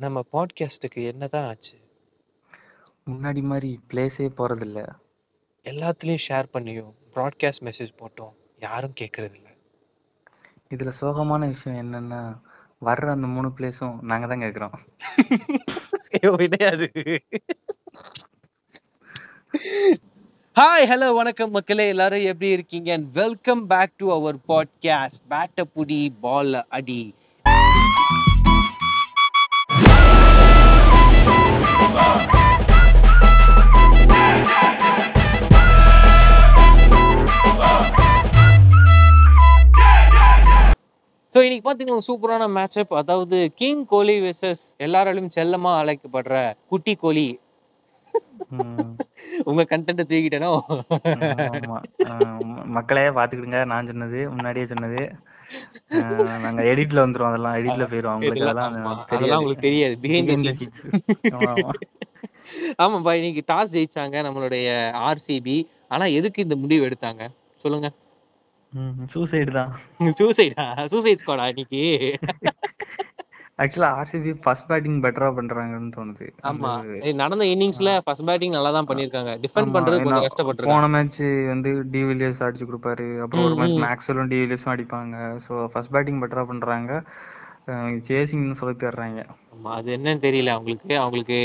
நம்ம பாட்காஸ்ட்டுக்கு என்னதான் ஆச்சு? முன்னாடி மாரி பிளேஸே போறதில்ல. எல்லாத்துலேயும் ஷேர் பண்ணியும் ப்ராட்காஸ்ட் மெசேஜ் போட்டோம் யாரும் கேட்கறதில்ல இதுல சோகமான விஷயம் என்னன்னா, வர்ற அந்த 3 பிளேஸும் நாங்க தான் கேட்குறோம். ஐயோ ஹாய் ஹலோ வணக்கம் மக்களே எல்லாரும் எப்படி இருக்கீங்க? And welcome back to our podcast பேட்ட புடி பால் அடி ஸோ இன்னைக்கு பார்த்தீங்கன்னா சூப்பரான மேட்சப் அதாவது கிங் கோலி வெர்சஸ் எல்லாராலையும் செல்லமா அழைக்கப்படுற குட்டி கோலி. உங்க கண்டென்ட்டை தூக்கிட்டேனோ? மக்களே பாத்துக்கிடுங்க நான் சொன்னது முன்னாடியே சொன்னது. நாங்க எடிட்ல வந்துரும் அதெல்லாம் எடிட்ல போயிரும் உங்களுக்கு இதெல்லாம் அதெல்லாம் அதெல்லாம் உங்களுக்கு தெரியாது. Scenes. ஆமா. ஆமாப்பா இன்னைக்கு டாஸ் ஜெயிச்சாங்க நம்மளுடைய ஆர்சிபி ஆனா எதுக்கு இந்த முடிவு எடுத்தாங்க? சொல்லுங்க. சூசைடு தான். சூசைடா சூசைட் ஸ்குவாடா இன்னைக்கு? ஆக்சுவலா ஆர்சிபி ஃபர்ஸ்ட் பேட்டிங் பெட்டரா பண்றாங்கன்னு தோணுது. ஆமா. நடந்த இன்னிங்ஸ்ல ஃபர்ஸ்ட் பேட்டிங் நல்லா தான் பண்ணிருக்காங்க டிஃபெண்ட் பண்றது கொஞ்சம் கஷ்டப்பட்டிருக்காங்க. போன மேட்ச் வந்து டிவிலியர்ஸ் அடிச்சு கொடுப்பாரு. அப்புறம் ஒரு மேட்ச். மேக்ஸ்வெலும் டிவிலியர்ஸும் அடிப்பாங்க. ஸோ ஃபர்ஸ்ட் பேட்டிங் பெட்டரா பண்றாங்க. சேசிங்னு சொல்லி தர்றாங்க ஆமா அது என்னன்னு தெரியல அவங்களுக்கு. அவங்களுக்கு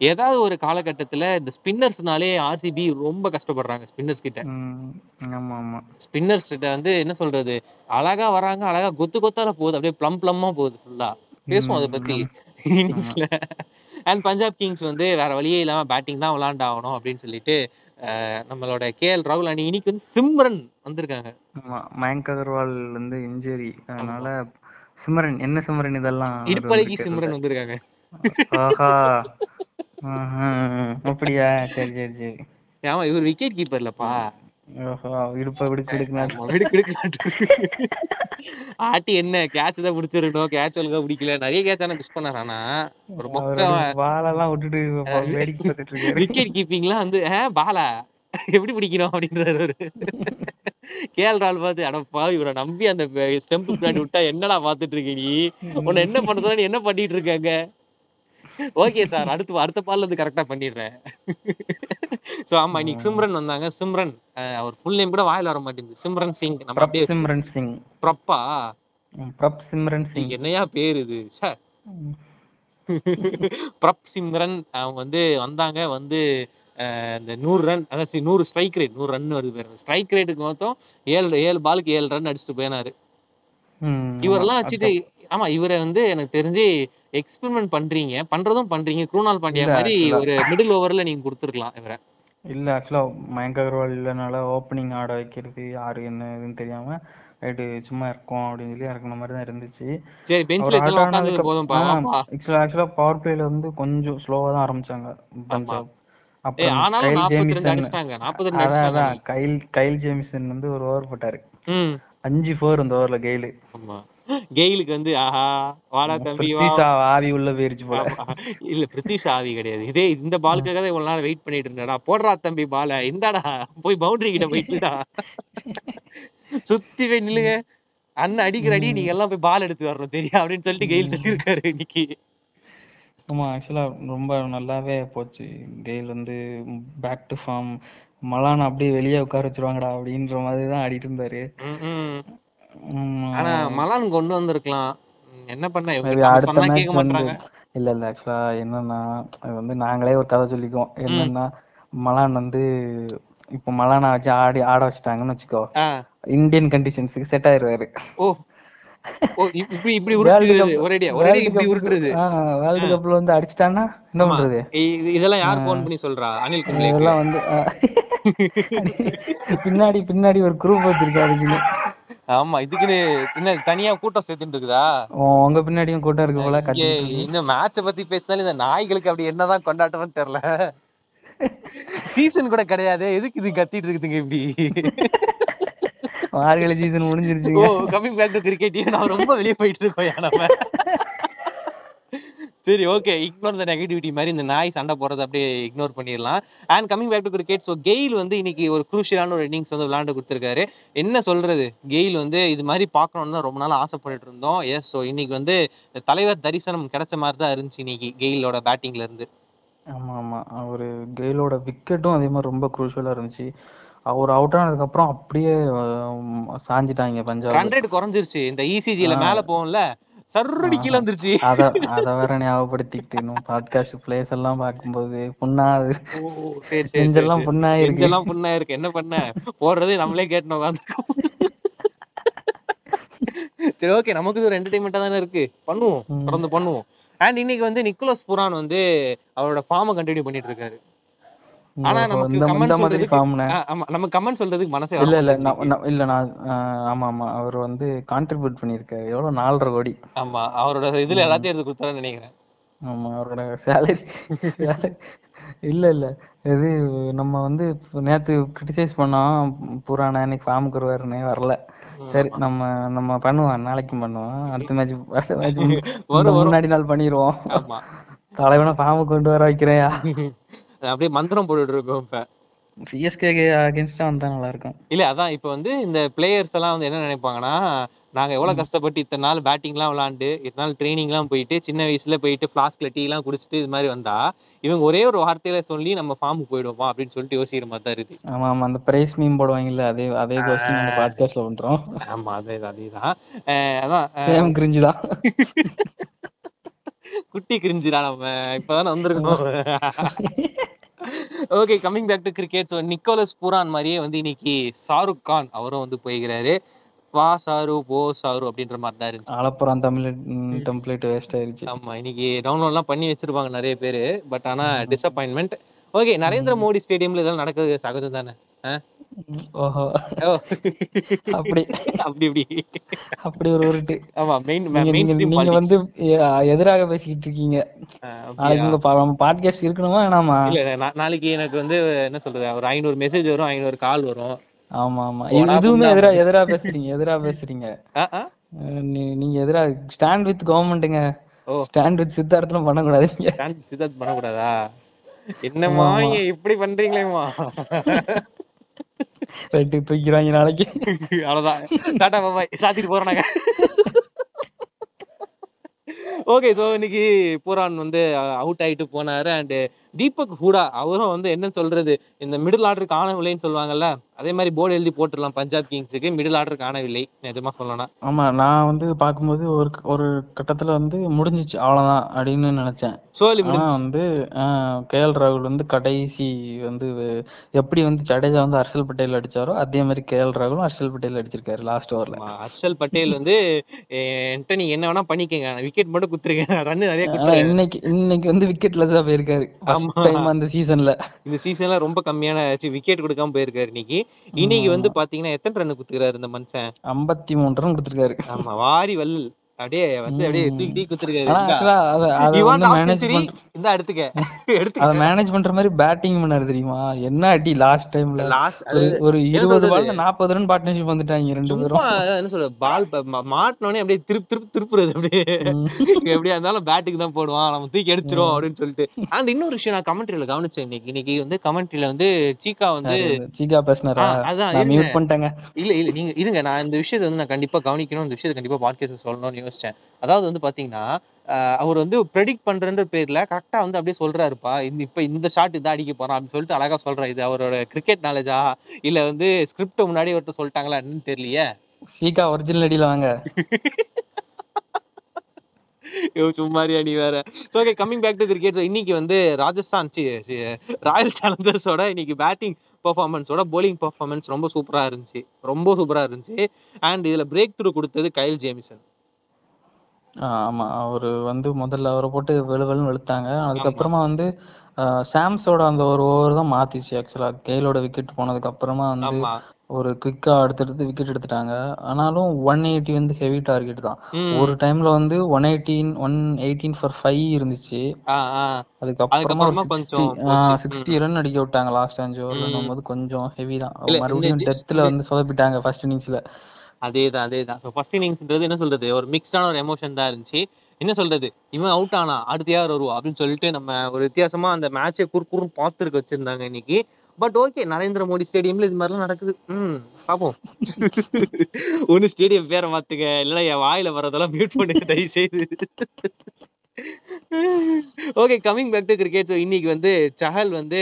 ஏதாவது ஒரு காலகட்டத்துல இந்த ஸ்பின்னர்ஸ்னாலே ஆர்சிபி ரொம்ப கஷ்டப்படுறாங்க ஸ்பின்னர்ஸ் கிட்ட. ஆமா ஆமா. ஸ்பின்னர்ஸ் கிட்ட வந்து என்ன சொல்றது? அழகா வராங்க அழகா கொத்து கொத்தால போகுது. அப்படியே ப்ளம் ப்ளம்மா போகுது ஃபுல்லா பேசுவோம் அதை ம், பத்தி ஆமா. இன்னிங்ஸ்ல அண்ட் பஞ்சாப் கிங்ஸ் வந்து வேற வழியே இல்லாம பேட்டிங் தான் விளாண்டாகணும் அப்படின்னு சொல்லிட்டு நம்மளோட கேஎல் ராகுல் அணி இன்னைக்கு வந்து சிம்ரன் வந்திருக்காங்க. ஆமா மயங்க் அகர்வால் வந்து இன்ஜுரி அதனால சிம்ரன் என்ன சிம்ரன் இதெல்லாம் அவரு இடுப்பழகி சிம்ரன் வந்திருக்காங்க. ஆஹா. ஆஹா, அப்படியா? சரி சரி சரி. ஆமா இவர் விக்கெட் கீப்பர்லப்பா இடுப்ப விடுக்கு விடுக்கு விடுக்கு. விடுக்கு ஆட்டி என்ன கேட்ச் தான் பிடிச்சிருக்கணும் கேட்ச் ஒழுங்கா பிடிக்கல. நிறைய கேட்ச் ஆனா மிஸ் பண்ணாரு. ஆனா ஒரு வாழெல்லாம் விட்டுட்டு பா- வேடிக்கை பார்த்துட்டு இருக்காரு. விக்கெட் கீப்பிங்லாம் வந்து "ஆ, பாலா எப்படி பிடிக்கணும்? அப்படின்றாரு கேஎல் ராகுல் பார்த்து அட பாவி இவரை நம்பி அந்த ஸ்டெம்ப் பின்னாடி விட்டா என்னடா பாத்துட்டு இருக்க நீ? உன்னை என்ன பண்றதா நீ என்ன பண்ணிட்டு இருக்காங்க? Okay sir. அடுத்து அடுத்த பால்ல இருந்து கரெக்டா பண்ணிடுறேன். சோ ஆமா இன்னைக்கு சிம்ரன் வந்தாங்க. சிம்ரன் அவர் ஃபுல் நேம் கூட வாயில வர மாட்டேங்குது சிம்ரன் சிங். நம்ம அப்படியே சிம்ரன் சிங். ப்ரப்பா? பிரப் சிம்ரன் சிங். என்னையா பேர் இது. ம். பிரப் சிம்ரன் அவங்க வந்து வந்தாங்க. வந்து இந்த நூறு ரன் அதான் நூறு ஸ்ட்ரைக் ரேட் நூறு ரன் வருது பேர் ஸ்ட்ரைக் ரேட்டுக்கு மொத்தம் ஏழு ஏழு பாலுக்கு ஏழு ரன் அடிச்சுட்டு போயினாரு. இவரெல்லாம். வச்சுட்டு ஆமா இவரை வந்து எனக்கு தெரிஞ்சு எக்ஸ்பெரிமெண்ட் பண்றீங்க. பண்றதும் பண்றீங்க. குருணால் பாண்டியா இல்ல, மாதிரி ஒரு மிடில் ஓவர்ல நீங்க கொடுத்துருக்கலாம் இவரை. இல்ல ஆக்சுவலா மயங்க் அகர்வால் இல்லனால ஓப்பனிங் ஆட வைக்கிறது யாரு என்ன இதுன்னு தெரியாம ரைட்டு சும்மா இருக்கோம் அப்படின்னு சொல்லி இறக்குன மாதிரி தான் இருந்துச்சு. சரி பெஞ்ச்ல போதும்பா வாப்பா. ஆக்சுவலா பவர் பிளேல வந்து கொஞ்சம் ஸ்லோவா தான் ஆரம்பிச்சாங்க பஞ்சாப் ஏய் அப்புறம் ஆனாலும் கைல் நாற்பத்தி ரெண்டு ஜேமிசன் அடிச்சிட்டாங்க. நாற்பத்தி ரெண்டு அதான் அடிச்சிட்டாங்க. அதான். கைல் கைல் ஜேமிசன் வந்து ஒரு ஓவர் போட்டாரு. ம். அஞ்சு ஃபோர் அந்த ஓவர்ல கெயிலு. ஆமா. கெயிலுக்கு வந்து ஆஹா வாடா தம்பி ஆவி உள்ள போயிருச்சு போல. இல்ல பிரித்திஷ் ஆவி கிடையாது. இதே இந்த பாலுக்காக தான் இவ்வளவு நாள் வெயிட் பண்ணிட்டு இருந்தடா போடுறா தம்பி பால. இந்தாடா போய் பவுண்டரி கிட்ட போயிட்டுடா சுத்தி போய் நில்லுங்க. அண்ணன் அடிக்கிற அடி நீங்க எல்லாம் போய் பால் எடுத்து வரணும் தெரியும்? அப்படின்னு சொல்லிட்டு கெயில் சொல்லியிருக்காரு இன்னைக்கு. ஆமா ஆக்சுவலா ரொம்ப நல்லாவே போச்சு. கெயில் வந்து பேக் டு ஃபார்ம் மலான் அப்படியே வெளியே உட்கார வச்சிருவாங்கடா அப்படின்ற மாதிரி தான் ஆடிட்டு இருந்தாரு. ஆனா மலான் கொண்டு வந்திருக்கலாம். என்ன பண்ண? சொன்னா கேட்க மாட்டாங்க இல்ல இல்ல ஆக்சுவலா என்னன்னா அது வந்து நாங்களே ஒரு கதை சொல்லிக்குவோம். என்னன்னா மலான் வந்து இப்போ மலானா வச்சு ஆடி ஆட வச்சுட்டாங்கன்னு வச்சுக்கோ இந்தியன் கண்டிஷன்ஸுக்கு செட் ஆயிருவாரு. ஓ. ஓ இப்- இப்படி இப்படி உருட்டுறது ஒரேடியா ஒரேடியா இப்படி உருட்டுறது. வேர்ல்டு கப்ல வந்து அடிச்சிட்டான்னா என்ன. பண்றது? இதெல்லாம் யார் பண்ணி சொல்றா? அனில் கும்ளேக்கு இதெல்லாம் வந்து ஆ, பின்னாடி பின்னாடி ஒரு குரூப் வச்சிருக்காருக்குன்னு ஆமா இதுக்குன்னு என்ன தனியா கூட்டம் சேர்த்துட்டு இருக்குதா உங்க பின்னாடியும் கூட்டம் இருக்கு போல. இந்த மேட்ச பத்தி பேசினாலும் இந்த நாய்களுக்கு அப்படி என்னதான் கொண்டாட்டம்னு தெரியல. சீசன் கூட கிடையாது. எதுக்கு இது கத்திட்டு இருக்குதுங்க இப்படி? மார்கழி சீசன் ஓ முடிஞ்சிருச்சுங்க கமிங் பேக் டு கிரிக்கெட் நான் ரொம்ப வெளியே போயிட்டு இருக்கோம் நம்ம? சரி ஓகே இக்னோர் த நெகட்டிவிட்டி மாதிரி இந்த நாய் சண்டை போடுறத அப்படியே இக்னோர் பண்ணிடலாம். And coming back to cricket so Gayle வந்து இன்னைக்கு ஒரு குரூஷியலான ஒரு இன்னிங்ஸ் வந்து விளையாண்டு கொடுத்துருக்காரு. என்ன சொல்றது? கெயில் வந்து இது மாதிரி பார்க்கணும்னு தான் ரொம்ப நாள் ஆசைப்பட்டுட்டு இருந்தோம். எஸ் ஸோ இன்னைக்கு வந்து தலைவர் தரிசனம் கிடைச்ச மாதிரி தான் இருந்துச்சு இன்னைக்கு கெயிலோட பேட்டிங்ல இருந்து. ஆமா ஆமா. அவரு கெயிலோட விக்கெட்டும் அதே மாதிரி ரொம்ப குரூஷியலா இருந்துச்சு. அவர் அவுட் ஆனதுக்கு அப்புறம் அப்படியே சாஞ்சிட்டாங்க பஞ்சாப் ரன் ரேட் குறைஞ்சிருச்சு. இந்த இசிஜில மேல போகும்ல? சர்ரடி கீழே வந்துருச்சு அத அத வேற ஞாபகப்படுத்திக்கிட்டு இன்னும் பாட்காஸ்ட் பிளேஸ் எல்லாம் பார்க்கும்போது புண்ணாது சரி சரி நெஞ்செல்லாம் புண்ணாயிருக்கு நெஞ்செல்லாம் புண்ணா இருக்கு. என்ன பண்ண? போடுறதே நம்மளே கேட்டு உட்காந்துருக்கோம் சரி ஓகே நமக்கு இது ஒரு என்டர்டைன்மெண்டா தானே இருக்கு. பண்ணுவோம். தொடர்ந்து பண்ணுவோம். அண்ட் இன்னைக்கு வந்து நிக்கோலஸ் புரான் வந்து அவரோட ஃபார்மை கண்டினியூ பண்ணிட்டு இருக்காரு. ஆனா நமக்கு சொல்றதுக்கு- ஆமா நம்ம கமெண்ட் சொல்றதுக்கு மனசே இல்ல இல்ல இல்ல நான் ஆமா ஆமா அவர் வந்து கான்ட்ரிபியூட் பண்ணியிருக்காரு. எவ்வளவு நாலரை கோடி. ஆமா அவரோட இதுல எல்லாத்தையும் எடுத்து கொடுத்தாருன்னு நினைக்கிறேன். ஆமா அவரோட சேலரி இல்ல இல்ல. இது நம்ம வந்து நேத்து கிரிட்டிசைஸ் பண்ணோம் புராண இன்னைக்கு ஃபார்முக்கு வருவாருன்னு வரல. சரி நம்ம நம்ம பண்ணுவோம் நாளைக்கும் பண்ணுவோம். அடுத்த மேட்ச் அடுத்த. முன்னாடி நாள் பண்ணிடுவோம் தலைவனை ஃபார்முக்கு கொண்டு வர வைக்கிறையா அப்படியே மந்திரம் போட்டுட்டு இருக்கோம் இப்ப சிஎஸ்கே அகேன்ஸ்டா வந்தா நல்லா இருக்கும் இல்ல அதான் இப்ப வந்து இந்த பிளேயர்ஸ் எல்லாம் வந்து என்ன நினைப்பாங்கன்னா நாங்க எவ்வளவு கஷ்டப்பட்டு இத்தனை நாள் பேட்டிங் எல்லாம் விளையாண்டு இத்தனை நாள் ட்ரைனிங் எல்லாம் போயிட்டு சின்ன வயசுல போயிட்டு பிளாஸ்க்ல டீ எல்லாம் குடிச்சிட்டு இது மாதிரி வந்தா இவங்க ஒரே ஒரு வார்த்தையில சொல்லி நம்ம ஃபார்முக்கு போயிடுவோமா அப்படின்னு சொல்லிட்டு யோசிக்கிற மாதிரி தான் இருக்கு. ஆமா ஆமா. அந்த பிரைஸ் மீம் போடுவாங்கல்ல அதே அதே கொஸ்டின் அந்த பாட்காஸ்ட்ல பண்றோம். ஆமா அதே அதேதான் அதான் சேம் கிரிஞ்சு தான் குட்டி கிரிஞ்சிரா நம்ம இப்பதானே வந்திருக்கோம் okay coming back to cricket so Nicholas Pooran மாதிரியே வந்து இன்னைக்கு ஷாருக் கான் அவரும் வந்து போய்கிறாரு. வா சாரு போ சாரு அப்படின்ற மாதிரி தான் இருந்துச்சு. ஆலப்புறம் தமிழ் டெம்ப்ளேட் வேஸ்ட் ஆயிருச்சு. ஆமா இன்னைக்கு டவுன்லோட்லாம் பண்ணி வச்சிருப்பாங்க நிறைய பேரு. பட் ஆனா டிசப்பாயின்மெண்ட் ஓகே நரேந்திர மோடி ஸ்டேடியம்ல இதெல்லாம் நடக்கிறது சகஜம் தானே? ஓஹோ. ஓ. அப்படி. அப்படி இப்படி. அப்படி ஒரு உருட்டு. ஆமா மெயின் நீங்க மெயின் நீங்க ஸ்ட்ரீம் நீங்க வந்து எ- எதிராக பேசிக்கிட்டு இருக்கீங்க. நாளைக்கு உங்க பாட்காஸ்ட் இருக்கணுமா வேணாமா? இல்ல நா- நாளைக்கு எனக்கு வந்து என்ன சொல்றது ஒரு ஐநூறு மெசேஜ் வரும் ஐநூறு கால் வரும். ஆமா ஆமா போடா இது- இதுவுமே புண்டா. எதிரா எதிரா பேசுறீங்க எதிரா பேசுறீங்க. ஆ, ஆ? நீ- நீங்க எதிரா ஸ்டாண்ட் வித் கவர்மெண்ட்டுங்க ஓ. ஸ்டாண்ட் வித் சித்தார்த்தம் பண்ணக்கூடாது. நீங்க டான்ஸ் சித்தார்த் பண்ணக்கூடாதா? என்னம்மா ஆமா. நீங்க இப்படி பண்றீங்களேம்மா? ரைட்டு தூக்கிறாங்க நாளைக்கு. அவ்வளவுதான். டாடா பாய் சாத்திட்டு நாங்க. ஓகே ஸோ இன்னைக்கு புரான் வந்து அவுட் ஆயிட்டு போனாரு. அண்ட் தீபக் ஹூடா அவரும் வந்து என்ன சொல்றது? இந்த மிடில் ஆர்டர் காணவில்லைன்னு சொல்லுவாங்கல்ல அதே மாதிரி போர்டு எழுதி போட்டுடலாம் பஞ்சாப் கிங்ஸுக்கு மிடில் ஆர்டர் காணவில்லை நிஜமா சொல்லணும் ஆமா நான் வந்து பார்க்கும்போது ஒரு ஒரு கட்டத்துல வந்து முடிஞ்சிச்சு அவ்வளவுதான் அப்படின்னு நினைச்சேன். சோலி ஆனா வந்து கேஎல் ராகுல் வந்து கடைசி வந்து எப்படி வந்து ஜடேஜா வந்து ஹர்ஷல் பட்டேல் அடிச்சாரோ அதே மாதிரி கேஎல் ராகுலும் ஹர்ஷல் பட்டேல் அடிச்சிருக்காரு லாஸ்ட் ஓவர்ல ஹர்ஷல் பட்டேல் வந்து "எ- என்கிட்ட நீங்க என்ன வேணா பண்ணிக்கங்க விக்கெட் மட்டும் குத்துருங்க ரன் நிறைய இன்னைக்கு இன்னைக்கு வந்து விக்கெட் லெஸ்ஸா போயிருக்காரு. டைம் அந்த சீசன்ல இந்த சீசன்ல ரொம்ப கம்மியான விக்கெட் கொடுக்காம போயிருக்காரு இன்னைக்கு. இன்னைக்கு வந்து பாத்தீங்கன்னா எத்தனை ரன் குத்துக்கிறாரு இந்த மனுஷன்? ஐம்பத்தி மூணு ரன் கொடுத்திருக்காரு. ஆமா வாரி வல்லல் அப்படியே வந்து அப்படியே. தூக்கி தூக்கி குத்துருக்காரு இந்தா. ஆக்சுவலா அத அத மேனேஜ்? பண்ற எடுத்துக்க எடுத்துக்க மாதிரி பேட்டிங் பண்ணாரு தெரியுமா? என்ன அடி லாஸ்ட் டைம்ல லாஸ்ட் ஒரு இருபது? பால்ல நாற்பது ரன் பார்ட்னர்ஷிப் வந்துட்டாங்க ரெண்டு பேரும். என்ன சொல்ற பால் மாட்டினோடனே அப்படியே திருப்பி திருப்பி திருப்புறது அப்படியே. எப்படியா இருந்தாலும் பேட்டுக்கு தான் போடுவான். நம்ம தூக்கி அடிச்சிரும் அப்படின்னு சொல்லிட்டு. அண்ட் இன்னொரு விஷயம் நான் கமெண்ட்ரியில கவனிச்சேன் இன்னைக்கு. இன்னைக்கு வந்து கமெண்ட்ரியில வந்து சீக்கா வந்து யாரு அது? சீகா பேசினாரா? அதான். மியூட் பண்ணிட்டேங்க. இல்ல இல்ல நீங்க இருங்க. நான் இந்த விஷயத்தை வந்து நான் கண்டிப்பா கவனிக்கணும். இந்த விஷயத்தை கண்டிப்பா பாட்காஸ்ட் சொல்லணும்னு யோசிச்சேன். அதாவது வந்து பாத்தீங்கன்னா அவர் வந்து ப்ரெடிக்ட் பண்றன்ற பேர்ல கரெக்டா வந்து அப்படியே சொல்றாருப்பா. இந்த இப்ப இந்த ஷாட் இதான் அடிக்க போறான் அப்படின்னு சொல்லிட்டு அழகா சொல்றாரு. இது அவரோட கிரிக்கெட் நாலேஜா இல்ல வந்து ஸ்கிரிப்ட் முன்னாடி ஒருத்தர் சொல்லிட்டாங்களா என்னன்னு தெரியலையே? சீகா ஒரிஜினல் அடியில வாங்க. ஐயோ சும்மாரியா நீ வேற. Okay coming back to cricket இன்னைக்கு வந்து ராஜஸ்தான் ராயல் சேலஞ்சர்ஸோட இன்னைக்கு பேட்டிங் பெர்ஃபார்மன்ஸோட bowling பெர்ஃபார்மன்ஸ் ரொம்ப சூப்பரா இருந்துச்சு. ரொம்ப சூப்பரா இருந்துச்சு. அண்ட் இதுல பிரேக் த்ரூ கொடுத்தது கைல் ஜேமிசன் ஆ, ஆமா. அவரு வந்து முதல்ல அவரை போட்டு வெளு வெளுன்னு வெளுத்தாங்க. அதுக்கப்புறமா வந்து சாம்ஸோட அந்த ஒரு ஓவர் தான் மாத்திச்சு ஆக்சுவலா கெயிலோட விக்கெட் போனதுக்கு அப்புறமா வந்து ஆமா. ஒரு குயிக்கா அடுத்தடுத்து விக்கெட் எடுத்துட்டாங்க. ஆனாலும் ஒன் எயிட்டி வந்து ஹெவி டார்கெட் தான். ம். ஒரு டைம்ல வந்து one eighteen one eighteen for five இருந்துச்சு. ஆ ஆ. அதுக்கப்புறமா அதுக்கப்புறமா கொஞ்சம் போச்சு. சிக்ஸ்டி ரன் அடிக்க விட்டாங்க லாஸ்ட் அஞ்சு ஓவர்ல போது கொஞ்சம் ஹெவி தான். இல்ல, மறுபடியும் இந்த- டெத்துல வந்து சொதப்பிட்டாங்க ஃபர்ஸ்ட் இன்னிங்ஸ்ல அதேதான் அதேதான். ஸோ ஃபர்ஸ்ட் இன்னிங்ஸ்ன்றது என்ன சொல்றது? ஒரு மிக்ஸ்டான ஒரு எமோஷன் தான் இருந்துச்சு. என்ன சொல்றது? இவன் அவுட் ஆனா அடுத்து யார் வருவா? அப்படின்னு சொல்லிட்டு நம்ம ஒரு வித்தியாசமா அந்த மேட்சை குறுக்குறுன்னு பார்த்துருக்க வச்சிருந்தாங்க இன்னைக்கு. பட் ஓகே நரேந்திர மோடி ஸ்டேடியம்ல இது மாதிரிலாம் நடக்குது. ம் பாப்போம் ஒன்னு ஸ்டேடியம் பேரை மாத்துங்க. இல்லைன்னா என் வாயில வரதெல்லாம் மியூட் பண்ணுங்க தயவு செய்து okay coming back to cricket so இன்னைக்கு வந்து சஹல் வந்து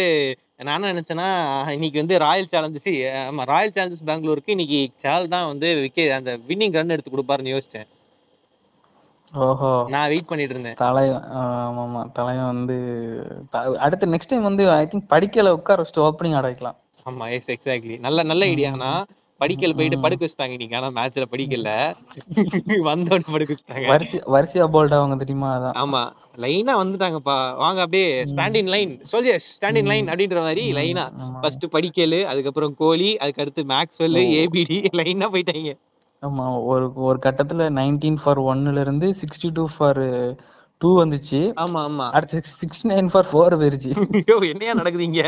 நான் என்ன நினைச்சேன்னா இன்னைக்கு வந்து ராயல் சேலஞ்சர்ஸ் ஆமா ராயல் சேலஞ்சர்ஸ் பெங்களூருக்கு இன்னைக்கு சஹல் தான் வந்து விக்கெட் அந்த வின்னிங் ரன் எடுத்து கொடுப்பாருன்னு யோசிச்சேன். ஓஹோ. நான் வெயிட் பண்ணிட்டு இருந்தேன். தலைவன் ஆமா ஆமா தலைவன் வந்து அடுத்து நெக்ஸ்ட் டைம் வந்து ஐ திங்க் படிக்கல உட்கார வச்சுட்டு ஓப்பனிங் ஆட வைக்கலாம். ஆமா எஸ் எக்ஸாக்ட்லி நல்ல நல்ல ஐடியானா படிக்கல போயிட்டு படுக்க வச்சுட்டாங்க இன்னைக்கு. ஆனா மேட்ச்ல படிக்கல. வந்தோடனே படுக்க வச்சுட்டாங்க. வரிசை வரிசையா போல்ட் அவங்க தெரியுமா அதான். ஆமா. லைனா வந்துட்டாங்கப்பா. வாங்க அப்படியே stand in line soldiers stand in line அப்படின்ற மாதிரி லைனா. ஃபர்ஸ்ட் படிக்கலு அதுக்கப்புறம் கோலி அதுக்கு அடுத்து மேக்ஸ்வெல் ஏபிடி லைனா போயிட்டாங்க. ஆமா ஒரு ஒரு கட்டத்துல நைன்டீன் ஃபார் ஒன்னுல இருந்து சிக்ஸ்டி டூ ஃபார் டூ வந்துச்சு. ஆமா ஆமா. அடுத்து சிக்ஸ்டி நைன் ஃபார் ஃபோர் போயிருச்சு. ஐயோ என்னையா நடக்குது இங்க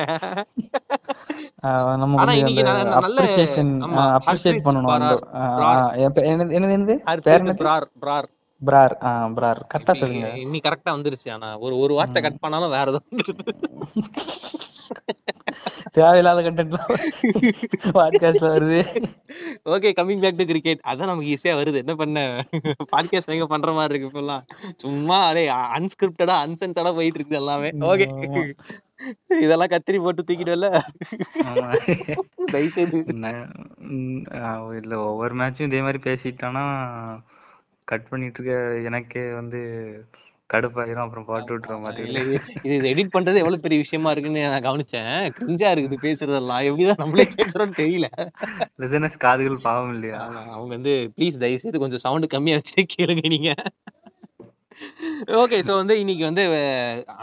ஆஹ் நம்ம அப்ரிசியேஷன் அப்ரிசியேட் ஹர்ப்ரீத் பண்ணணும் அந்த பரார், ஆஹ் பிரார். ஆஹ் என் பே- என்னது என்னது பிரார் பிரார் பிரார் ஆ பிரார் கரெக்டா சொல்லுங்க. இன்னி கரெக்டா வந்துருச்சு. ஆனா ஒரு ஒரு வார்த்தை கட் பண்ணாலும் வேற ஏதோ தேவையில்லாத கண்டென்ட் பாட்காஸ்ட்ல வருது. Okay coming back to cricket அதான் நமக்கு ஈஸியா வருது. என்ன பண்ண? பாட்காஸ்ட் எங்க பண்ற மாதிரி இருக்கு இப்பெல்லாம் சும்மா அதே அன்ஸ்கிரிப்டடா அன்சென்டடா போயிட்டு இருக்குது எல்லாமே. ஓகே. இதெல்லாம் கத்திரி போட்டு தூக்கிடுவல்ல? ஆமா. தயவுசெய்து. இல்ல ஒவ்வொரு மேட்சும் இதே மாதிரி பேசிட்டானா கட் பண்ணிட்டு இருக்க எனக்கே வந்து கடுப்பாயிரும். அப்புறம் போட்டு விட்டுற இல்ல மாதிரி இது இது எடிட் பண்றது எவ்வளவு பெரிய விஷயமா இருக்குன்னு நான் கவனிச்சேன். கிரிஞ்சா இருக்குது பேசுறதெல்லாம். எப்படிதான் நம்மளே கேட்கறோம்னு தெரியல. லிசனஸ் காதுகள் பாவம் இல்லையா? அவங்க வந்து ப்ளீஸ் தயவு செய்து கொஞ்சம் சவுண்ட் கம்மியா வச்சு கேளுங்க நீங்க. ஓகே ஸோ வந்து இன்னைக்கு வந்து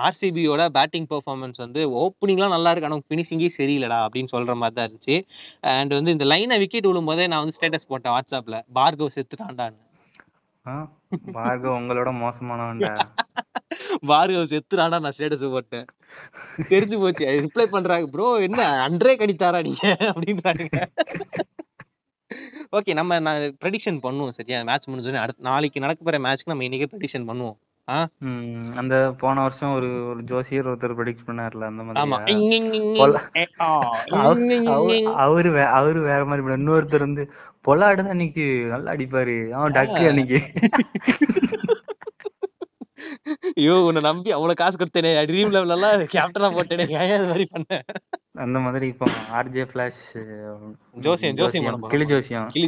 ஆர்சிபியோட பேட்டிங் பெர்ஃபார்மன்ஸ் வந்து ஓப்பனிங்லாம் நல்லா இருக்கு. ஆனால் ஃபினிஷிங்கே சரியில்லடா அப்படின்னு சொல்ற மாதிரி தான் இருந்துச்சு. அண்ட் வந்து இந்த லைனை விக்கெட் விழும் போதே நான் வந்து ஸ்டேட்டஸ் போட்டேன் வாட்ஸ்அப்ல பார்கவ் செத்துட்டான்டான்னு. ஆ, பார்கவ் உங்களோட மோசமானவன்டா பார்கவ் செத்துறான்டா நான் ஸ்டேட்டஸ் போட்டேன். தெரிஞ்சு போச்சு ரிப்ளை பண்றாங்க ப்ரோ என்ன அன்றே கணித்தாரா நீங்க? அப்படின்றாங்க. ஓகே நம்ம நான் ப்ரெடிக்ஷன் பண்ணுவோம் சரியா? மேட்ச் முடிஞ்சோடனே அடுத்த நாளைக்கு நடக்க போற மேட்ச்க்கு நம்ம இன்னைக்கே ப்ரெடிக்ஷன் பண்ணுவோம். ஆ? ம், அந்த போன வருஷம் ஒரு ஒரு ஜோசியர் ஒருத்தர் ப்ரெடிக்ட் பண்ணார்ல அந்த ஆமா. மாதிரி இங் இங் இங் இங். பொல- ஏ, ஆ, அவ- இங் இங் அவ- இங். அவரு வே- அவரு வேற மாதிரி இன்னொருத்தர் வந்து பொலாடு தான் அன்னைக்கு நல்லா அடிப்பாரு. அவன் டக்கு அன்னைக்கு. ஐயோ உன்னை நம்பி அவ்வளவு காசு கொடுத்தேனே. ட்ரீம் லெவல் எல்லாம் கேப்டனா போட்டேனே. ஏன் இது மாதிரி பண்ண? அந்த மாதிரி இப்போ ஆர்ஜே ஃபிளாஷ் ஜோசியம் ஜோசியம். கிளி ஜோசியம். கிளி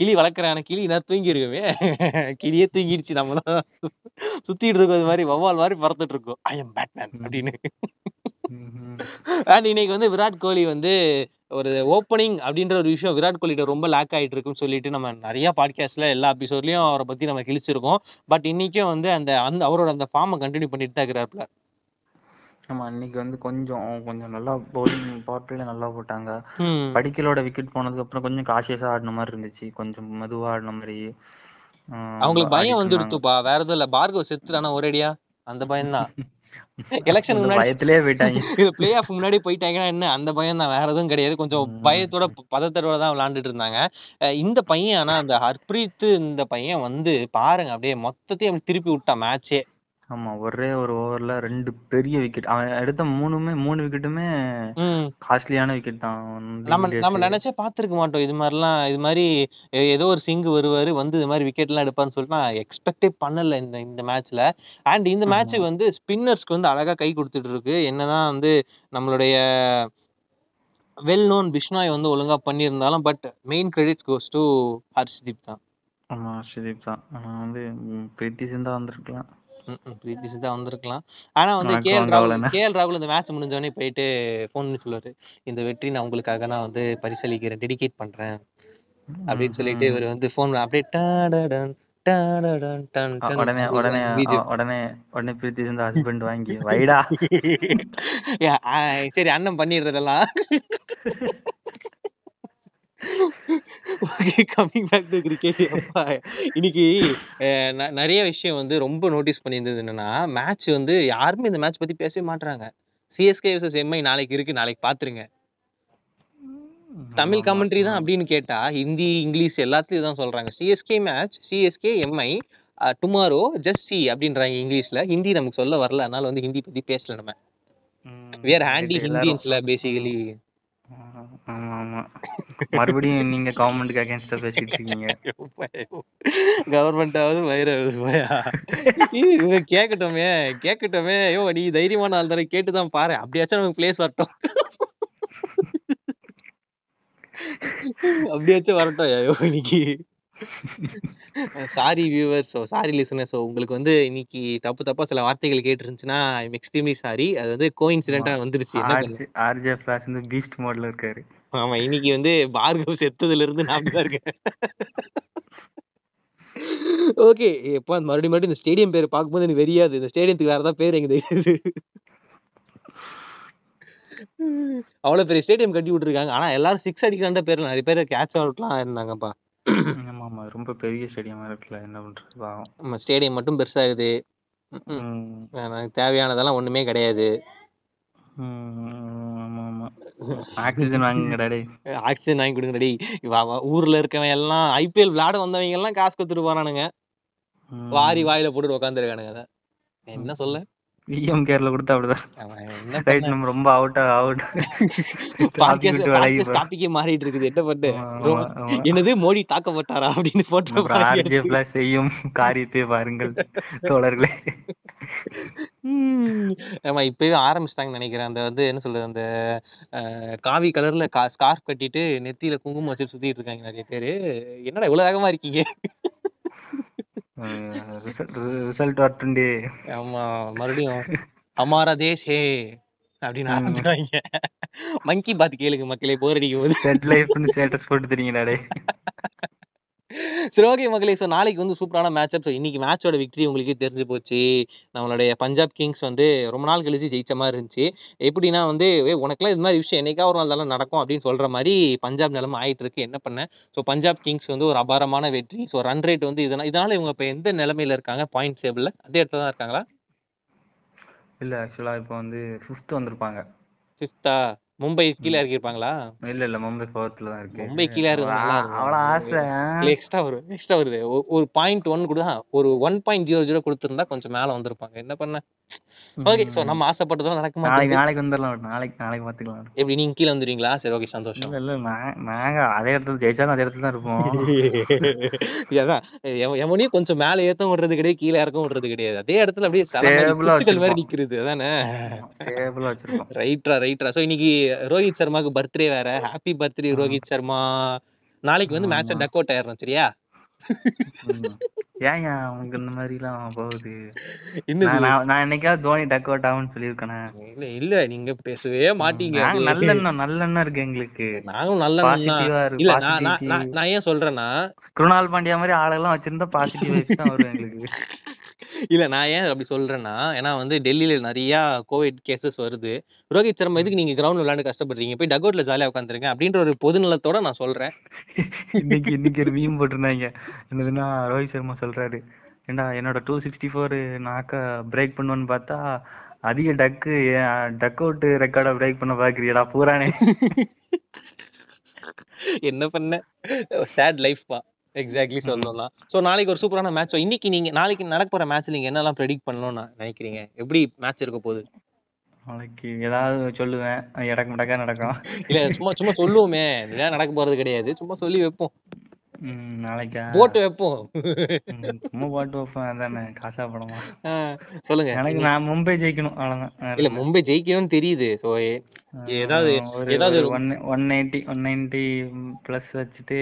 கிளி வளர்க்குறான கிளி நான் தூங்கி இருக்கவே கிளியே தூங்கிடுச்சு நம்மளாம் சுத்திட்டு இருக்கிறது மாதிரி வவ்வால் மாதிரி பறந்துட்டு இருக்கோம். ஐ எம் பேட்மேன் அப்படின்னு. அண்ட் இன்னைக்கு வந்து விராட் கோலி வந்து ஒரு ஓப்பனிங் அப்படின்ற ஒரு விஷயம் விராட் கோலிட்ட ரொம்ப லேக் ஆயிட்டு இருக்குன்னு சொல்லிட்டு நம்ம நிறைய பாட்காஸ்ட்ல எல்லா எபிசோட்லயும் அவரை பத்தி நம்ம கிழிச்சிருக்கோம். பட் இன்னைக்கும் வந்து அந்த அந்த அவரோட அந்த ஃபார்மை கண்டினியூ பண்ணிட்டு தான் இருக்கிறாப்ல ஆமா இன்னைக்கு வந்து கொஞ்சம் கொஞ்சம் நல்லா பவுலிங் பவர் பிளே நல்லா போட்டாங்க. படிக்கலோட விக்கெட் போனதுக்கு அப்புறம் கொஞ்சம் காஷியஸா ஆடின மாதிரி இருந்துச்சு. கொஞ்சம் மெதுவா ஆடின மாதிரி அவங்களுக்கு பயம் வந்துடுத்துப்பா. வேற எதுவும் இல்ல. பார்கவ் செத்துட்டானா ஒரேடியா? அந்த பயம் தான். எலெக்ஷன் பயத்திலேயே போயிட்டாங்க. இது பிளே ஆஃப் முன்னாடி போயிட்டாங்கன்னா என்ன? அந்த பயம் தான். வேற எதுவும் கிடையாது. கொஞ்சம். பயத்தோட பதத்தோட தான் விளையாண்டுட்டு இருந்தாங்க. இந்த பையன் ஆனா அந்த ஹர்ப்ரீத் இந்த பையன் வந்து பாருங்க அப்படியே மொத்தத்தையும் திருப்பி விட்டான் மேட்சே ஆமா ஒரே ஒரு ஓவர்ல ரெண்டு பெரிய விக்கெட் அவன் எடுத்த மூணுமே மூணு விக்கெட்டுமே ம். காஸ்ட்லியான விக்கெட் தான். நம்ம நம்ம நினைச்சே பார்த்திருக்க மாட்டோம். இது மாதிரிலாம் இது மாதிரி எ- ஏதோ ஒரு சிங்கு வருவாரு வந்து இது மாதிரி விக்கெட் எல்லாம் எடுப்பான்னு சொல்லிட்டு நான் எக்ஸ்பெக்டே பண்ணல இந்த இந்த மேட்ச்ல அண்ட் இந்த மேட்ச் ஆமா. வந்து ஸ்பின்னர்ஸ்க்கு வந்து அழகா கை கொடுத்துட்டு இருக்கு. என்னதான் வந்து நம்மளுடைய வெல் நோன் பிஷ்னாய் வந்து ஒழுங்கா பண்ணியிருந்தாலும் but main credits goes to Harshdeep தான். ஆமா ஸ்ரீதீப் தான். ஆனா வந்து ம், பிரீத்தி சிந்தா வந்திருக்கலாம். ம், ம், பிரீத்தி சித்தா வந்திருக்கலாம். ஆனா வந்து கேஎல் வாங்க ராகுல் வளனா. கேஎல் ராகுல் இந்த மேட்ச் முடிஞ்சோடனே போயிட்டு ஃபோன் பண்ணி சொல்லுவாரு. இந்த வெற்றி நான் உங்களுக்காக நான் வந்து பரிசளிக்கிறேன் டெடிகேட் பண்றேன் அப்படின்னு சொல்லிட்டு ம்ஹும். இவர் வந்து ஃபோன் அப்படியே டாடடன், டாடடன், டன், அ- உடனே உடனே உடனே உடனே பிரீத்தி சிந்தா ஹஸ்பண்ட் வாங்கி வைடா ஆ, சரி அண்ணன் பண்ணிடுறதெல்லாம். Okay coming back to cricket இன்னைக்கு நிறைய விஷயம் வந்து ரொம்ப நோட்டீஸ் பண்ணியிருந்தது என்னன்னா மேட்ச் வந்து யாருமே இந்த மேட்ச் பத்தி பேசவே மாட்றாங்க. சிஎஸ்கே vs எம்ஐ நாளைக்கு இருக்கு நாளைக்கு பாத்துருங்க. தமிழ் கமெண்ட்ரி தான். அப்படின்னு கேட்டா ஹிந்தி இங்கிலீஷ் எல்லாத்துலயும் தான் சொல்றாங்க. CSK match CSK MI tomorrow just see அப்படின்றாங்க இங்கிலீஷ்ல. ஹிந்தி நமக்கு சொல்ல வரல அதனால வந்து ஹிந்தி பத்தி பேசல நம்ம. right, எல்லாரும் ஹிந்தியன்ஸ்ல பேசிக்கலி ஆமா ஆமா. மறுபடியும் நீங்க கவர்மெண்ட்டுக்கு அகைன்ஸ்டா பேசிட்டு இருக்கீங்க. கவர்மெண்ட்டாவது வயிறு போயா இவங்க கேட்கட்டுமே கேட்கட்டுமே ஐயோ நீ தைரியமான ஆள் தானே. கேட்டுதான் பாரு. அப்படியாச்சும் நமக்கு பிளேஸ் வரட்டும். அப்படியாச்சும் வரட்டும் ஐயோ இன்னைக்கு. Sorry viewers so sorry listener so உங்களுக்கு வந்து இன்னைக்கு தப்பு தப்பா சில வார்த்தைகள் கேட்டுருந்துச்சுன்னா ஐம் எக்ஸ்ட்ரீம்லி சாரி அது வந்து கோ இன்சிடென்டா வந்துருச்சு. ஆர்ஜே ஃபிளாஷ் வந்து பீஸ்ட் மோட்ல இருக்காரு. ஆமா இன்னைக்கு வந்து பார்கவ் செத்ததுல இருந்து நான் இருக்கேன். ஓகே எப்போ மறுபடியும் மறுபடியும் இந்த ஸ்டேடியம் பேர் பார்க்கும்போது எனக்கு வெறியாது. இந்த ஸ்டேடியத்துக்கு வேற ஏதாவது பேர் எங்க தெரியுது? அவ்வளவு பெரிய ஸ்டேடியம் கட்டி விட்டுருக்காங்க. ஆனா எல்லாரும் சிக்ஸ் அடிக்கிறாண்ட பேர்ல. நிறைய பேர் கேட்ச் அவுட்லாம் இருந்தாங்கப்பா. ரொம்ப பெரிய ஸ்டேடியமா இருக்குல்ல என்ன பண்றது பாவம். நம்ம ஸ்டேடியம் மட்டும் பெருசாகுது. ம்ம். ம், எனக்கு தேவையானதெல்லாம் ஒண்ணுமே கிடையாது. ம், ஆமா ஆமா. ஆக்சிஜன் வாங்குங்கடா டேய். வாங்கி கொடுங்க டேய். வா வா, ஊர்ல இருக்கவன் எல்லாம் ஐபிஎல் விளையாட வந்தவங்க எல்லாம் காசு கொடுத்துட்டு போறானுங்க. ம். வாரி வாயில போட்டு உட்காந்துருக்கானுங்க அதான். என்ன சொல்ல? விஎம் கேர்ல கொடுத்தா அப்படிதான். ரைட் நம்ம ரொம்ப அவுட் அவுட் டாபிக்கே மாறிட்டு இருக்குது. என்ன பண்ணு. என்னது? மோடி தாக்கப்பட்டாரா அப்படின்னு போட்டு செய்யும் காரியத்தை பாருங்கள் தோழர்களே. ஆமா இப்பவே ஆரம்பிச்சிட்டாங்கன்னு நினைக்கிறேன். அந்த வந்து என்ன சொல்றது? அந்த காவி கலர்ல ஸ்கார்ஃப் கட்டிட்டு நெத்தியில குங்குமம் வச்சு சுத்திட்டு இருக்காங்க நிறைய பேரு. என்னடா இவ்வளவு வேகமா இருக்கீங்க? ரிசல்ட் வரட்டுண்டே ஆமா மறுபடியும் ஹமாரா தேஷ் ஹே அப்படின்னு ஆரம்பிச்சிட்டாங்க மங்கி பாத் கேளுங்க மக்களே போர் அடிக்கும் போது. செட் லைஃப்னு ஸ்டேட்டஸ் போட்டு தெரியுங்கடா டேய் சரி ஓகே மக்களே ஸோ நாளைக்கு வந்து சூப்பரான மேட்ச் அப் ஸோ இன்னைக்கு மேட்சோட விக்டரி உங்களுக்கே தெரிஞ்சு போச்சு. நம்மளுடைய பஞ்சாப் கிங்ஸ் வந்து ரொம்ப நாள் கழிச்சு ஜெயிச்ச மாதிரி இருந்துச்சு. எப்படின்னா வந்து "ஏய், உனக்கெல்லாம் இது மாதிரி விஷயம் என்னைக்கா ஒரு நாள் தானே நடக்கும் அப்படின்னு சொல்ற மாதிரி பஞ்சாப் நிலைமை ஆயிட்டு இருக்கு. என்ன பண்ண? ஸோ பஞ்சாப் கிங்ஸ் வந்து ஒரு அபாரமான வெற்றி. ஸோ ரன் ரேட் வந்து இதனால இதனால இவங்க இப்போ எந்த நிலைமையில இருக்காங்க? பாயிண்ட் டேபிள்ல அதே இடத்துல தான் இருக்காங்களா? இல்ல ஆக்சுவலா இப்போ வந்து ஃபிஃப்த் வந்திருப்பாங்க. ஃபிஃப்த்தா மும்பை கீழே இறக்கிருப்பாங்களா இல்ல இல்ல மும்பை ஃபோர்த்ல தான் இருக்கு. மும்பை கீழே இருந்தா நல்லா இருக்கும். அவ்வளவு ஆசை. இல்ல எக்ஸ்ட்ரா வரும் எக்ஸ்ட்ரா வருது ஒ- ஒரு பாயிண்ட் ஒன் கூட ஒரு ஒன் பாயிண்ட் ஜீரோ ஜீரோ கொடுத்துருந்தா கொஞ்சம் மேல வந்திருப்பாங்க. என்ன பண்ண? ஓகே சோ நம்ம ஆசைப்பட்டதெல்லாம் நடக்க நாளைக்கு மாட்டேங்குது நாளைக்கு வந்துடலாம் நாளைக்கு நாளைக்கு பாத்துக்கலாம் எப்படி நீங்க கீழே வந்துடுவீங்களா சரி ஓகே சந்தோஷம். இல்ல இல்ல நான் நாங்க அதே இடத்துல ஜெயிச்சாலும் அதே இடத்துல தான் இருப்போம். அதான் எவ- எவனையும் கொஞ்சம் மேல ஏத்தம் விடுறது கிடையாது கீழே இறக்கம் விடுறது கிடையாது. அதே இடத்துல அப்படியே தலை மாதிரி Stable ஆ குச்சிகள் மாதிரி வச்சிருப்போம். நிக்கிறது அதானே? வச்சிருக்கோம் ரைட்ரா ரைட்ரா சோ இன்னைக்கு ரோஹித் சர்மாக்கு பர்த்டே வேற. Happy birthday Rohit Sharma. நாளைக்கு வந்து மேட்ச டக் அவுட் ஆயிரணும் சரியா? ஏன் உனக்கு இந்த மாதிரி எல்லாம் போகுது நான் நான் என்னைக்காவது தோனி டக் அவுட் ஆகும்னு சொல்லியிருக்கேனே. இல்ல இல்ல நீங்க பேசவே மாட்டீங்க. நல்லெண்ணம் நல்லெண்ணம் இருக்கு எங்களுக்கு. நாங்களும் நல்ல இல்ல நான் நான் ஏன் சொல்றேன்னா குருணால் பாண்டியா மாதிரி ஆளெல்லாம் வச்சிருந்தா பாசிட்டிவ் வைஸ் தான் வரும் எங்களுக்கு. இல்ல நான் ஏன் அப்படி சொல்றேன்னா ஏன்னா வந்து டெல்லியில நிறைய கோவிட் கேசஸ் வருது. ரோஹித் சர்மா எதுக்கு நீங்க கிரவுண்ட் விளையாண்டு கஷ்டப்படுறீங்க? போய் டகோட்ல ஜாலியா உட்காந்துருங்க அப்படின்ற ஒரு பொது நலத்தோட நான் சொல்றேன். இன்னைக்கு இன்னைக்கு ஒரு மீம் போட்டிருந்தாங்க. என்னதுன்னா ரோஹித் சர்மா சொல்றாரு ஏண்டா என்னோட டூ சிக்ஸ்டி ஃபோர் நாக்க பிரேக் பண்ணுவேன்னு பார்த்தா அதிக டக்கு டக் அவுட் ரெக்கார்டை பிரேக் பண்ண பாக்குறியடா பூரானே. என்ன பண்ண? சேட் லைஃப் பா எக்ஸாக்ட்லி சொல்லலாம். சோ நாளைக்கு ஒரு சூப்பரான மேட்ச் இன்னைக்கு நீங்க நாளைக்கு நடக்க போற மேட்ச் நீங்க என்னெல்லாம் ப்ரெடிக்ட் பண்ணணும்னு நினைக்கிறீங்க? எப்படி மேட்ச் இருக்க போகுது? நாளைக்கு ஏதாவது சொல்லுவேன். இடக்கு முடக்கா நடக்கும். இல்ல சும்மா சும்மா சொல்லுவோமே. இதெல்லாம் நடக்க போறது கிடையாது. சும்மா சொல்லி வைப்போம். நாளைக்கா? போட்டு வைப்போம். சும்மா போட்டு வைப்பேன் அதானே? காசா படமா? சொல்லுங்க. எனக்கு நான் மும்பை ஜெயிக்கணும். அவ்வளவுதான். இல்ல மும்பை ஜெயிக்கணும்னு தெரியுது. சோ ஏதாவது ஏதாவது one one eighty one ninety plus வச்சுட்டு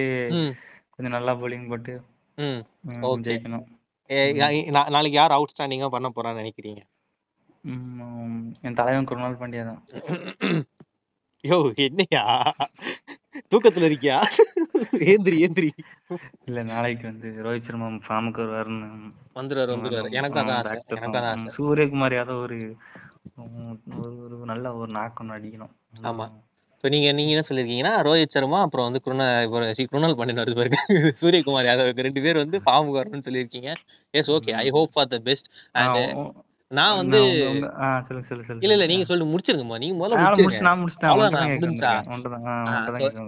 கொஞ்சம் நல்லா bowling போட்டு ம். ம். ஜெயிக்கணும். ஏ, யா- நா- நாளைக்கு யார் அவுட்ஸ்டாண்டிங்கா பண்ண போறான்னு நினைக்கிறீங்க? ம், என் தலைவன் குருணால் பாண்டியா தான். யோ என்னையா? தூக்கத்துல இருக்கியா? ஏந்திரி ஏந்திரி. இல்ல நாளைக்கு வந்து ரோஹித் சர்மா ஃபார்முக்கு வருவாருன்னு வந்துருவாரு வந்துருவாரு. எனக்கும் அதான் ஆசை எனக்கும் அதான். ஆசை. சூரியகுமார் யாதவ் ஒரு ம், ஒரு ஒரு நல்ல ஒரு நாக்கு ஒன்று அடிக்கணும். ஆமா. ஸோ நீங்க நீங்க என்ன சொல்லிருக்கீங்கன்னா ரோஹித் சர்மா அப்புறம் வந்து குருணா குருணால் பாண்டியன் வருது பாருங்க. சூரியகுமார் யாதவ் ரெண்டு பேர் வந்து ஃபார்முக்கு வரணும்னு சொல்லியிருக்கீங்க. Yes okay I hope for the best and நான் வந்து சொல்லு சொல்லு இல்ல இல்ல நீங்க சொல்லிட்டு முடிச்சிருங்கம்மா. நீங்க முதல்ல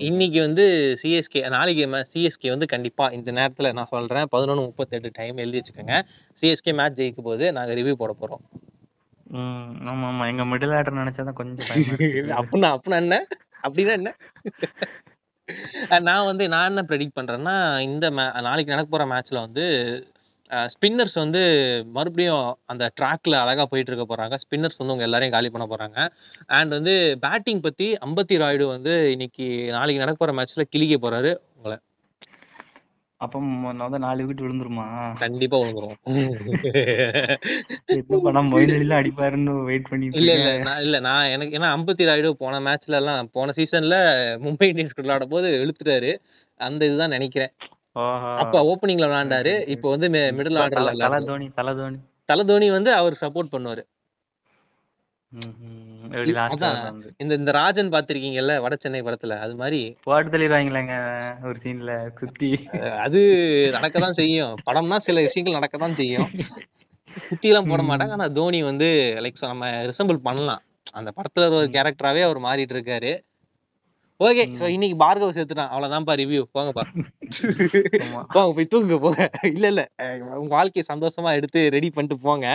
இன்னைக்கு வந்து சிஎஸ்கே நாளைக்கு சிஎஸ்கே வந்து கண்டிப்பா இந்த நேரத்துல நான் சொல்றேன். பதினொன்று முப்பத்தெட்டு டைம் எழுதி வச்சுக்கோங்க. சிஎஸ்கே மேட்ச் ஜெயிக்க போது நாங்க ரிவ்யூ போட போறோம். ஆமா ஆமா எங்க மிடில் ஆர்டர் நினைச்சாதான் கொஞ்சம் அப்படின்னா அப்படின்னா என்ன? அப்படின்னா என்ன? நான் வந்து நான் என்ன ப்ரெடிக்ட் பண்றேன்னா இந்த மே- நாளைக்கு நடக்க போற மேட்ச்ல வந்து ஸ்பின்னர்ஸ் வந்து மறுபடியும் அந்த ட்ராக்ல அழகா போயிட்டு இருக்க போறாங்க. ஸ்பின்னர்ஸ் வந்து உங்க எல்லாரையும் காலி பண்ண போறாங்க. அண்ட் வந்து பேட்டிங் பத்தி அம்பத்தி ராய்டு வந்து இன்னைக்கு நாளைக்கு நடக்க போற மேட்ச்ல கிழிக்க போறாரு உங்களை. அப்ப வந்து நாலு விக்கெட் விழுந்துருமா? கண்டிப்பா விழுந்துரும். என்ன மொயினடிலாம் அடிப்பாருன்னு வெயிட் பண்ணிட்டு இல்ல இல்ல இருக்கேன் நான் இல்ல நான் எனக்கு ஏன்னா அம்பத்தி ராயுடு போன மேட்ச்ல எல்லாம் போன சீசன்ல மும்பை இந்தியன்ஸ் கூட விளையாடும் போது இழுத்துட்டாரு. அந்த இதுதான் நினைக்கிறேன். ஓஹோ. அப்ப ஓப்பனிங்ல விளையாண்டாரு. சரி, சரி. இப்போ வந்து மிடில் தல ஆர்டர்ல தல விளையாடுறாரு தோனி தல தோனி. தல தோனி வந்து அவர் சப்போர்ட் பண்ணுவாரு. ம்ஹும். எப்படி அதான் வந்து இந்த இந்த ராஜன் பாத்திருக்கீங்கல்ல வட சென்னை படத்துல அது மாதிரி போட்டு தள்ளிடுவாங்களேங்க ஒரு சீன்ல குத்தி அது நடக்கதான் செய்யும். படம்னா சில விஷயங்கள் நடக்கதான் செய்யும். குத்தி எல்லாம் போட ம். மாட்டாங்க. ஆனா தோனி வந்து லைக் நம்ம ரிசம்பிள் பண்ணலாம். அந்த படத்துல ஒரு கேரக்டராவே அவர் மாறிட்டு இருக்காரு. ஓகே சோ இன்னைக்கு பார்கவ் சேர்த்துட்டான் அவ்வளவுதான்ப்பா ரிவ்யூ போங்கப்பா. போங்க போய் தூங்குங்க போங்க. இல்ல இல்ல. உங்க வாழ்க்கையை சந்தோஷமா எடுத்து ரெடி பண்ணிட்டு போங்க.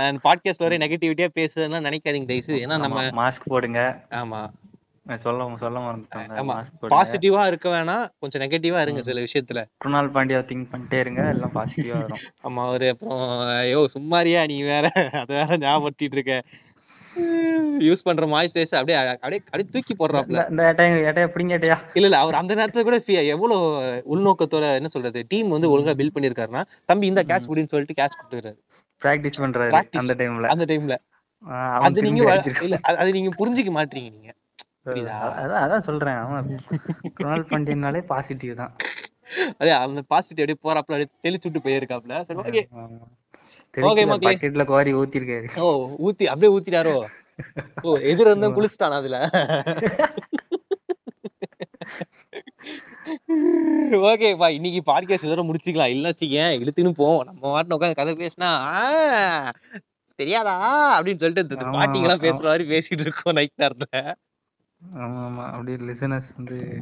அண்ட் பாட்காஸ்ட் வரை நெகட்டிவிட்டியா பேசுறதுன்னா நினைக்காதீங்க தயவுசு ஏன்னா நம்ம மாஸ்க் போடுங்க. ஆமா. நான் சொல்ல சொல்ல மறந்துட்டேன் ஆமா. மாஸ்க் போடுங்க. பாசிட்டிவா இருக்க வேணாம். கொஞ்சம் நெகட்டிவா இருங்க சில விஷயத்துல. குருணால் பாண்டியா திங்க் பண்ணிட்டே இருங்க. எல்லாம் பாசிட்டிவா வரும். ஆமா அவரு அப்புறம் ஐயோ சும்மாரியா நீ வேற? அத வேற ஞாபகப்படுத்திட்டு இருக்க. யூஸ் பண்ற மாய்ஸ்சரைஸ் அப்படியே அப்படியே அப்படியே தூக்கி போடுறாப்ல. இல்ல இல்ல அவர் அந்த நேரத்துல கூட எவ்வளவு உள்நோக்கத்தோட என்ன சொல்றது டீம் வந்து ஒழுங்கா பில்ட் பண்ணிருக்காருன்னா தம்பி இந்த கேட்ச் முடின்னு சொல்லிட்டு கேட்ச் கொடுத்துறாரு பிராக்டிஸ் பண்றாரு. அந்த டைம்ல அந்த டைம்ல அது நீங்க. இல்ல அது- நீங்க புரிஞ்சுக்க மாட்டீங்க நீங்க? அதான் சொல்றேன் குருணால் பாண்டியனாலே பாசிட்டிவ் தான். அதே அந்த பாசிட்டிவ் அப்படியே போறாப்ல அப்படியே தெளிச்சு விட்டு போயிருக்காப்ல. சரி ஓகே தெரிக்கல மக்களே. பாக்கெட்ல கோரி ஊத்திருக்காரு. ஓ ஊத்தி அப்படியே ஊத்திட்டாரோ? ஓ எதிர இருந்தா குளிச்சுட்டான் அதுல? ஓகே பா இன்னைக்கு பாட்காஸ்ட் இதோட முடிச்சுக்கலாம். இல்ல வச்சுக்கேன் இழுத்துன்னு போவோம். நம்ம வாட்டின உட்காந்து கதை பேசினா தெரியாதா? அப்படின்னு சொல்லிட்டு இந்த பாட்டிங்க எல்லாம். பேசுற மாதிரி பேசிட்டு இருக்கோம் நைட் நேரத்துல. ஆமா ஆமா. அப்படியே லிசனர்ஸ் வந்து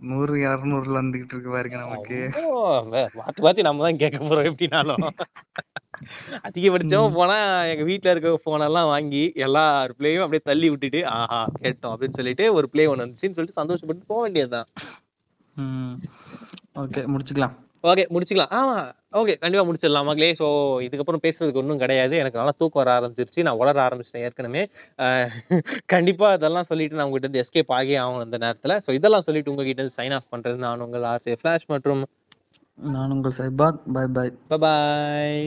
நூறு இரநூறுல வந்துகிட்டு இருக்கு பாருங்க நமக்கு. ஓ, வே- மாத்தி மாத்தி நம்ம தான் கேட்க போறோம் எப்படினாலும். அதிகபட்சம் போனா எங்க வீட்ல இருக்க போன் எல்லாம் வாங்கி எல்லா பிளேயும் அப்படியே தள்ளி விட்டுட்டு ஆஹா கேட்டோம் அப்படின்னு சொல்லிட்டு ஒரு பிளே ஒன்று வந்துச்சுன்னு சொல்லிட்டு சந்தோஷப்பட்டு போக வேண்டியதுதான். ஓகே முடிச்சுக்கலாம். ஓகே முடிச்சுக்கலாம். ஆமா. ஓகே கண்டிப்பா முடிச்சிடலாம். மகளே ஸோ இதுக்கப்புறம் பேசுறதுக்கு ஒன்றும் கிடையாது. எனக்கு நல்லா தூக்கம் வர ஆரம்பிச்சிருச்சு. நான் உளர ஆரம்பிச்சிட்டேன் ஏற்கனவே. அஹ் கண்டிப்பா இதெல்லாம் சொல்லிட்டு நான் உங்ககிட்ட இருந்து எஸ்கேப் ஆகி ஆகணும் இந்த நேரத்துல. ஸோ இதெல்லாம் சொல்லிட்டு உங்ககிட்ட இருந்து சைன் ஆஃப் பண்றது நான் உங்கள் ஆர்சே ஃபிளாஷ் மற்றும் நான் உங்கள் சைபாக் பை பை பாய்